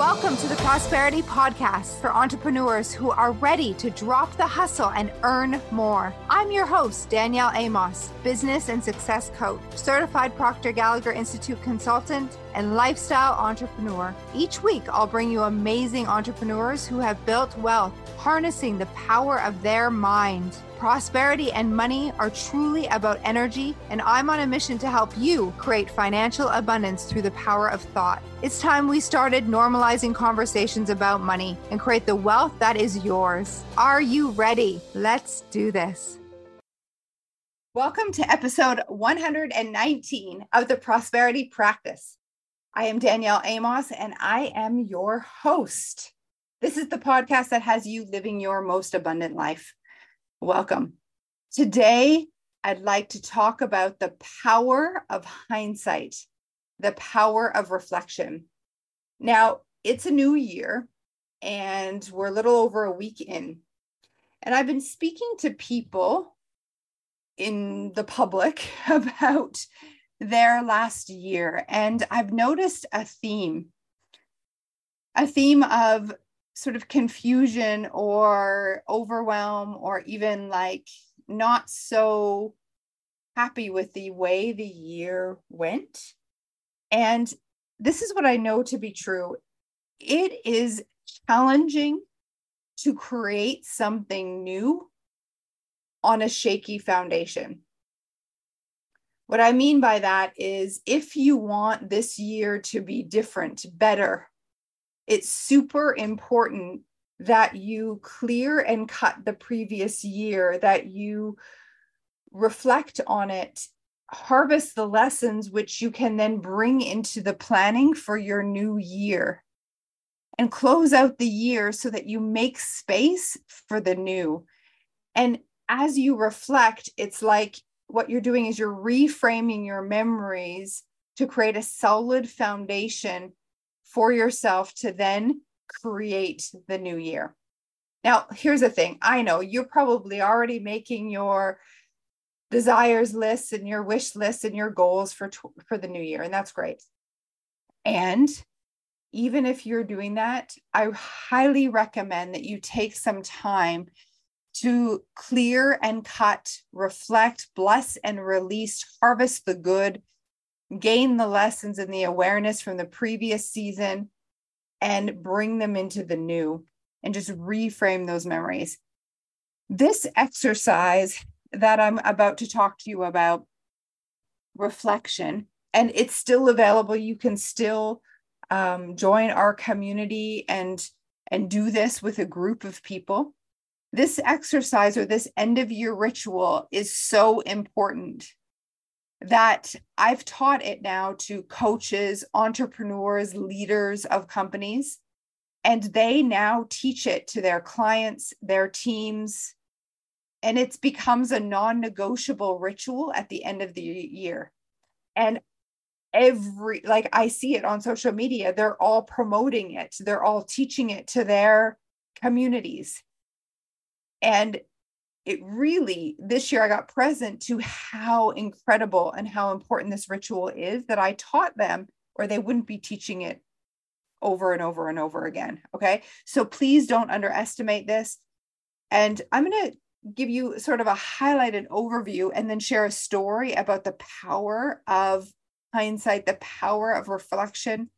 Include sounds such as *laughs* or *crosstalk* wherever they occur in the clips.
Welcome to the Prosperity Podcast for entrepreneurs who are ready to drop the hustle and earn more. I'm your host, Danielle Amos, business and success coach, certified Proctor Gallagher Institute consultant, and lifestyle entrepreneur. Each week, I'll bring you amazing entrepreneurs who have built wealth, harnessing the power of their mind. Prosperity and money are truly about energy, and I'm on a mission to help you create financial abundance through the power of thought. It's time we started normalizing conversations about money and create the wealth that is yours. Are you ready? Let's do this. Welcome to episode 119 of the Prosperity Practice. I am Danielle Amos and I am your host. This is the podcast that has you living your most abundant life. Welcome. Today, I'd like to talk about the power of hindsight, the power of reflection. Now, it's a new year and we're a little over a week in. And I've been speaking to people in the public *laughs* about their last year. And I've noticed a theme, a theme of sort of confusion or overwhelm or even like not so happy with the way the year went. And this is what I know to be true. It is challenging to create something new on a shaky foundation. What I mean by that is if you want this year to be different, better, it's super important that you clear and cut the previous year, that you reflect on it, harvest the lessons, which you can then bring into the planning for your new year and close out the year so that you make space for the new. And as you reflect, it's like what you're doing is you're reframing your memories to create a solid foundation for yourself to then create the new year. Now, here's the thing I know you're probably already making your desires lists and your wish lists and your goals for, for the new year, and that's great. And even if you're doing that, I highly recommend that you take some time to clear and cut, reflect, bless and release, harvest the good, gain the lessons and the awareness from the previous season and bring them into the new and just reframe those memories. This exercise that I'm about to talk to you about, reflection, and it's still available. You can still um, join our community and and do this with a group of people. This exercise or this end of year ritual is so important that I've taught it now to coaches, entrepreneurs, leaders of companies, and they now teach it to their clients, their teams, and it becomes a non negotiable ritual at the end of the year. And every, like I see it on social media, they're all promoting it, they're all teaching it to their communities. And it really this year I got present to how incredible and how important this ritual is that I taught them, or they wouldn't be teaching it over and over and over again. Okay. So please don't underestimate this. And I'm going to give you sort of a highlighted overview and then share a story about the power of hindsight, the power of reflection,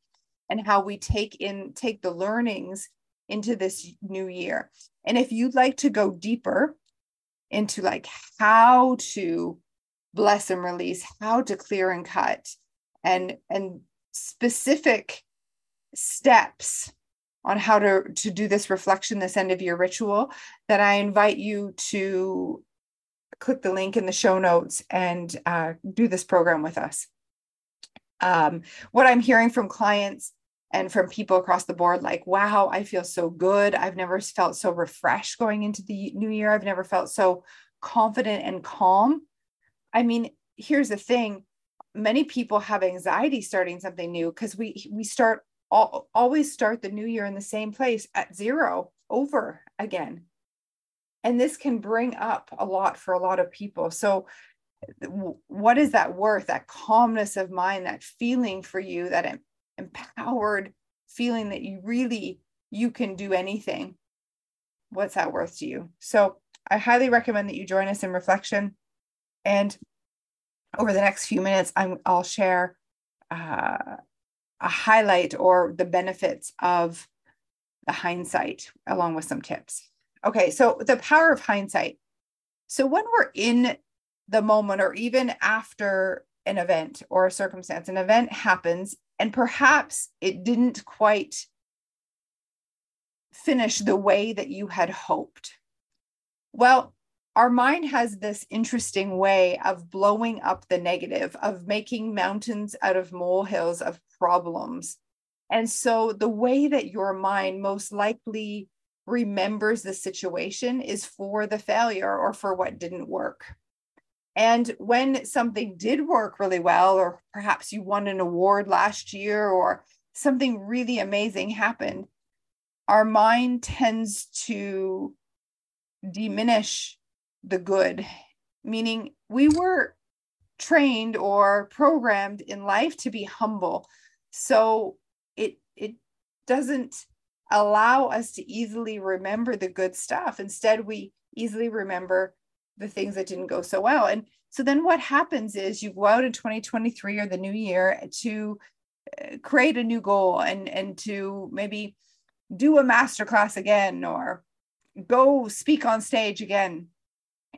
and how we take in take the learnings into this new year. And if you'd like to go deeper, into like how to bless and release, how to clear and cut, and and specific steps on how to to do this reflection this end of your ritual that i invite you to click the link in the show notes and uh, do this program with us. Um, what i'm hearing from clients and from people across the board like wow i feel so good. I've never felt so refreshed going into the new year. I've never felt so confident and calm. I mean here's the thing. Many people have anxiety starting something new because we we start all, always start the new year in the same place at zero over again. And this can bring up a lot for a lot of people. So what is that worth? That calmness of mind that feeling for you that empowered feeling that you really you can do anything. What's that worth to you? So i highly recommend that you join us in reflection. And over the next few minutes i will share uh, a highlight or the benefits of the hindsight along with some tips. Okay so the power of hindsight. So when we're in the moment or even after an event or a circumstance an event happens and perhaps it didn't quite finish the way that you had hoped. Well, our mind has this interesting way of blowing up the negative, of making mountains out of molehills of problems. And so, the way that your mind most likely remembers the situation is for the failure or for what didn't work. And when something did work really well, or perhaps you won an award last year, or something really amazing happened, our mind tends to diminish the good, meaning we were trained or programmed in life to be humble. So it it doesn't allow us to easily remember the good stuff. Instead, we easily remember the things that didn't go so well. And so then what happens is you go out in 2023 or the new year to uh, create a new goal and and to maybe do a masterclass again or go speak on stage again.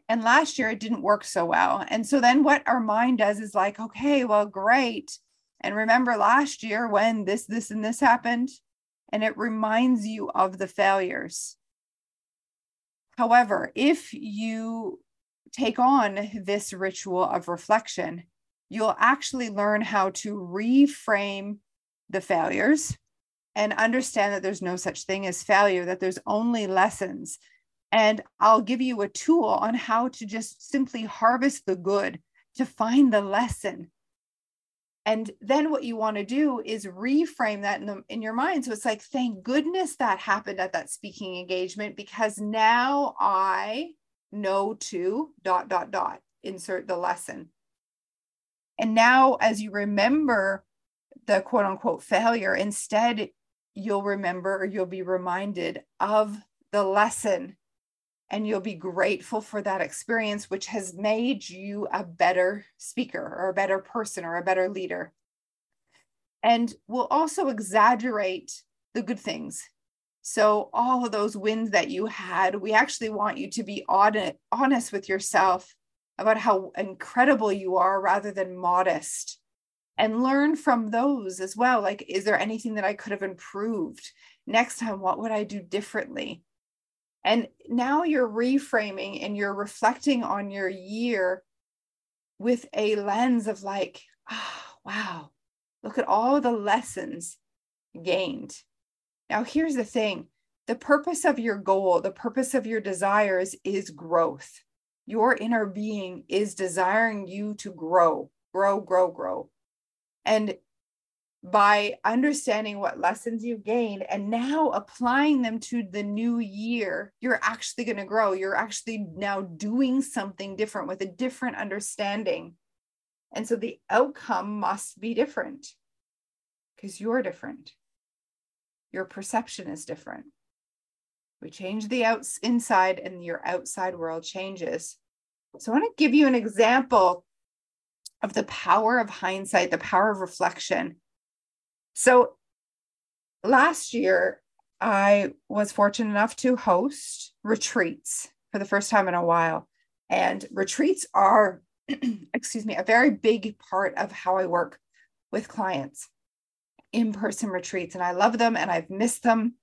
And last year it didn't work so well. And so then what our mind does is like, okay, well, great. And remember last year when this, this, and this happened? And it reminds you of the failures. However, if you take on this ritual of reflection, you'll actually learn how to reframe the failures and understand that there's no such thing as failure, that there's only lessons. And I'll give you a tool on how to just simply harvest the good, to find the lesson. And then what you want to do is reframe that in, the, in your mind. So it's like, thank goodness that happened at that speaking engagement because now I know to dot, dot, dot, insert the lesson. And now, as you remember the quote unquote failure, instead you'll remember or you'll be reminded of the lesson and you'll be grateful for that experience, which has made you a better speaker or a better person or a better leader. And we'll also exaggerate the good things. So, all of those wins that you had, we actually want you to be honest with yourself about how incredible you are rather than modest and learn from those as well. Like, is there anything that I could have improved? Next time, what would I do differently? And now you're reframing and you're reflecting on your year with a lens of like, oh, wow, look at all the lessons gained. Now, here's the thing the purpose of your goal, the purpose of your desires is growth. Your inner being is desiring you to grow, grow, grow, grow. And by understanding what lessons you've gained and now applying them to the new year, you're actually going to grow. You're actually now doing something different with a different understanding. And so the outcome must be different because you're different. Your perception is different. We change the outs inside and your outside world changes. So I want to give you an example of the power of hindsight, the power of reflection. So last year, I was fortunate enough to host retreats for the first time in a while. And retreats are, *clears throat* excuse me, a very big part of how I work with clients in person retreats. And I love them and I've missed them.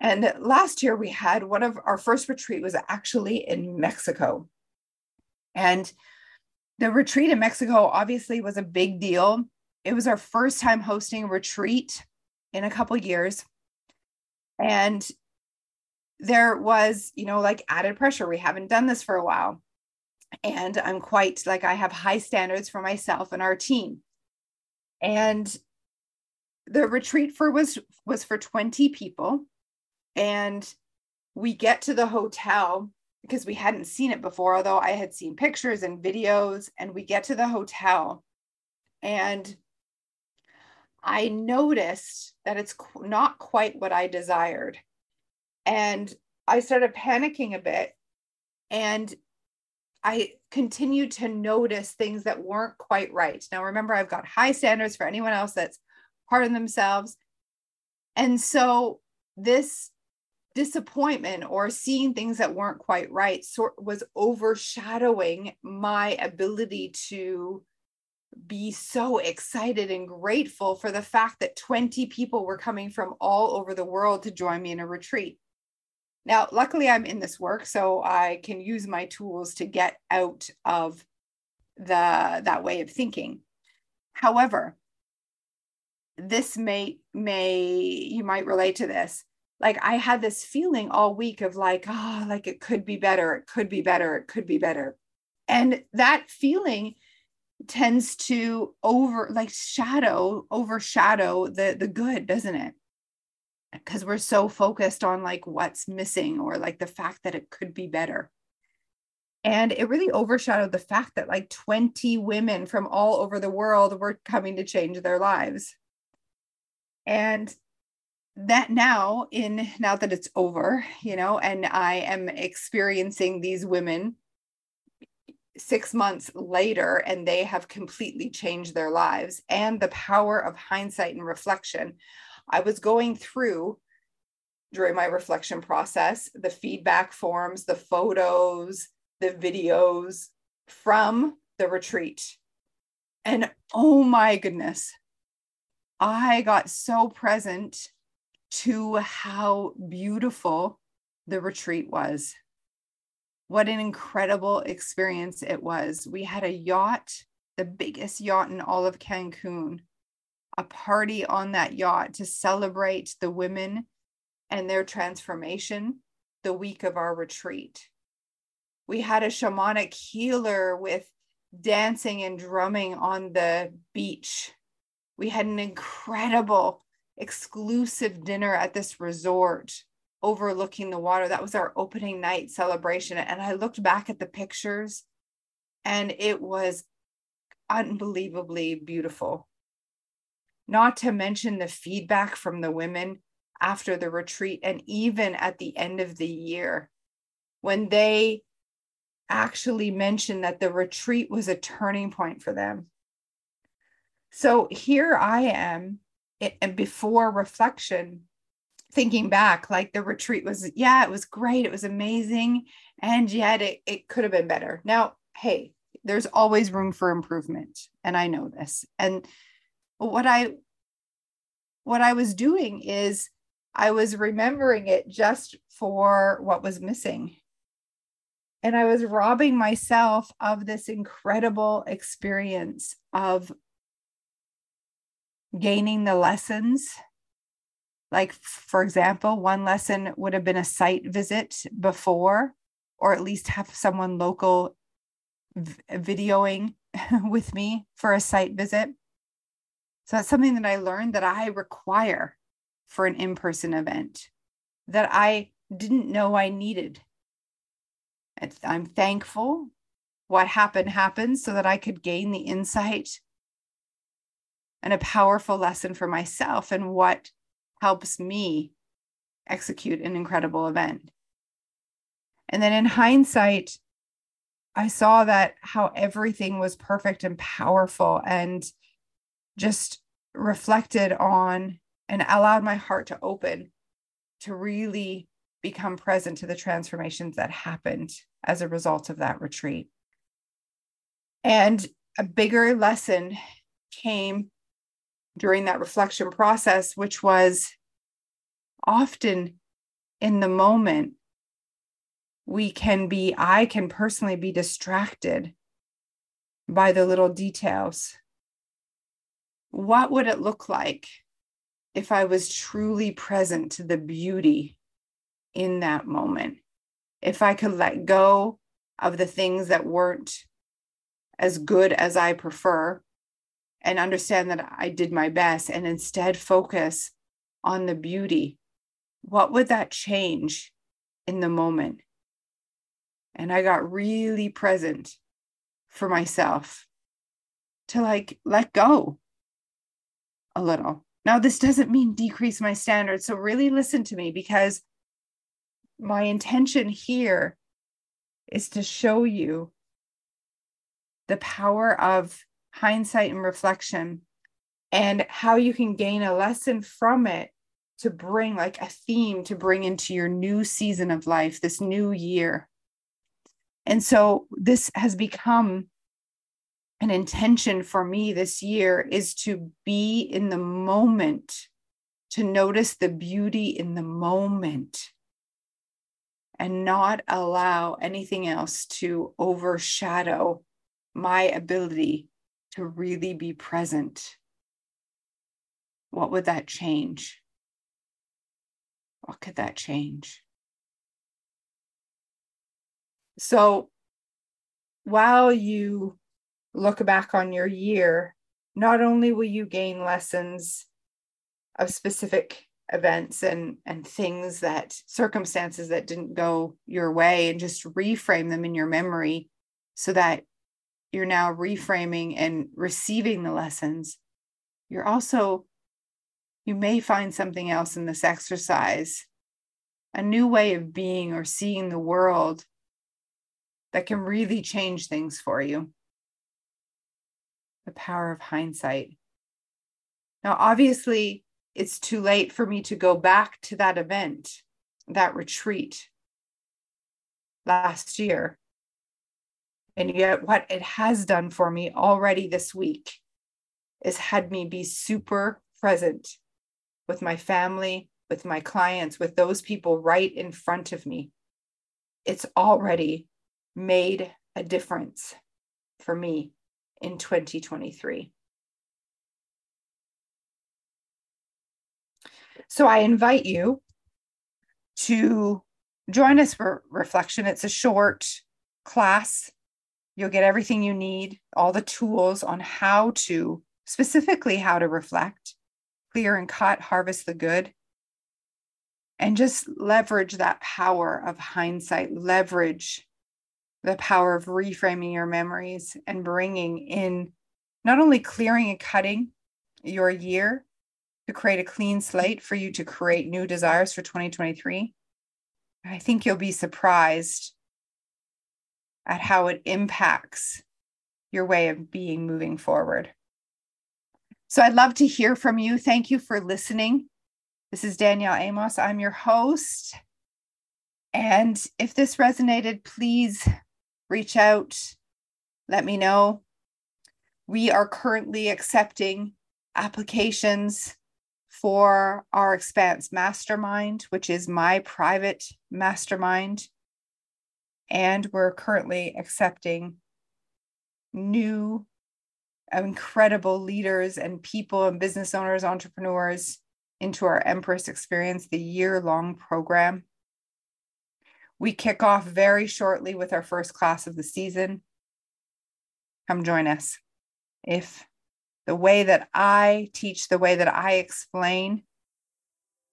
And last year we had one of our first retreat was actually in Mexico. And the retreat in Mexico obviously was a big deal. It was our first time hosting a retreat in a couple years. And there was, you know, like added pressure. We haven't done this for a while. And I'm quite like, I have high standards for myself and our team. And the retreat for was was for 20 people and we get to the hotel because we hadn't seen it before, although I had seen pictures and videos. And we get to the hotel, and I noticed that it's not quite what I desired. And I started panicking a bit. And I continued to notice things that weren't quite right. Now, remember, I've got high standards for anyone else that's hard on themselves. And so this disappointment or seeing things that weren't quite right sort was overshadowing my ability to be so excited and grateful for the fact that 20 people were coming from all over the world to join me in a retreat. Now, luckily, I'm in this work, so I can use my tools to get out of the that way of thinking. However, this may may you might relate to this. Like I had this feeling all week of like, oh, like it could be better, it could be better, it could be better. And that feeling tends to over like shadow overshadow the the good doesn't it because we're so focused on like what's missing or like the fact that it could be better and it really overshadowed the fact that like 20 women from all over the world were coming to change their lives and that now in now that it's over you know and i am experiencing these women six months later and they have completely changed their lives and the power of hindsight and reflection. I was going through during my reflection process the feedback forms the photos the videos from the retreat. And oh my goodness i got so present to how beautiful the retreat was what an incredible experience it was. We had a yacht, the biggest yacht in all of Cancun, a party on that yacht to celebrate the women and their transformation the week of our retreat. We had a shamanic healer with dancing and drumming on the beach. We had an incredible exclusive dinner at this resort overlooking the water. That was our opening night celebration. And I looked back at the pictures and it was unbelievably beautiful. Not to mention the feedback from the women after the retreat and even at the end of the year when they actually mentioned that the retreat was a turning point for them. So here I am, and before reflection, thinking back, like the retreat was, yeah, it was great. It was amazing. And yet it, it could have been better. Now, hey, there's always room for improvement. And I know this. And what I what I was doing is I was remembering it just for what was missing. And I was robbing myself of this incredible experience of gaining the lessons like, for example, one lesson would have been a site visit before, or at least have someone local v- videoing *laughs* with me for a site visit. So that's something that I learned that I require for an in person event that I didn't know I needed. I'm thankful what happened happened so that I could gain the insight and a powerful lesson for myself and what helps me execute an incredible event. And then in hindsight, I saw that how everything was perfect and powerful and just reflected on and allowed my heart to open to really become present to the transformations that happened as a result of that retreat. And a bigger lesson came during that reflection process, which was often in the moment, we can be, I can personally be distracted by the little details. What would it look like if I was truly present to the beauty in that moment? If I could let go of the things that weren't as good as I prefer and understand that I did my best and instead focus on the beauty. What would that change in the moment? And I got really present for myself to like let go. a little. Now, this doesn't mean decrease my standards. So, really listen to me because my intention here is to show you the power of hindsight and reflection and how you can gain a lesson from it to bring like a theme to bring into your new season of life, this new year. And so this has become an intention for me this year is to be in the moment, to notice the beauty in the moment and not allow anything else to overshadow my ability to really be present. What would that change? What could that change? So while you look back on your year, not only will you gain lessons of specific events and and things that circumstances that didn't go your way and just reframe them in your memory so that you're now reframing and receiving the lessons you're also you may find something else in this exercise a new way of being or seeing the world that can really change things for you the power of hindsight. Now, obviously, it's too late for me to go back to that event, that retreat last year. And yet, what it has done for me already this week is had me be super present with my family, with my clients, with those people right in front of me. It's already made a difference for me in 2023. So I invite you to join us for reflection. It's a short class. You'll get everything you need, all the tools on how to, specifically how to reflect, clear and cut, harvest the good, and just leverage that power of hindsight, leverage the power of reframing your memories and bringing in not only clearing and cutting your year to create a clean slate for you to create new desires for 2023, I think you'll be surprised at how it impacts your way of being moving forward. So I'd love to hear from you. Thank you for listening. This is Danielle Amos. I'm your host. And if this resonated, please reach out, let me know. We are currently accepting applications for our Expanse Mastermind, which is my private mastermind. And we're currently accepting new, incredible leaders and people and business owners, entrepreneurs into our Empress Experience, the year long program. We kick off very shortly with our first class of the season. Come join us. If the way that I teach, the way that I explain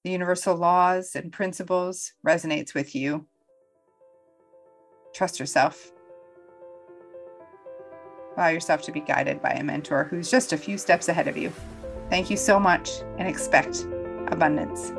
the universal laws and principles resonates with you, trust yourself. Allow yourself to be guided by a mentor who's just a few steps ahead of you. Thank you so much and expect abundance.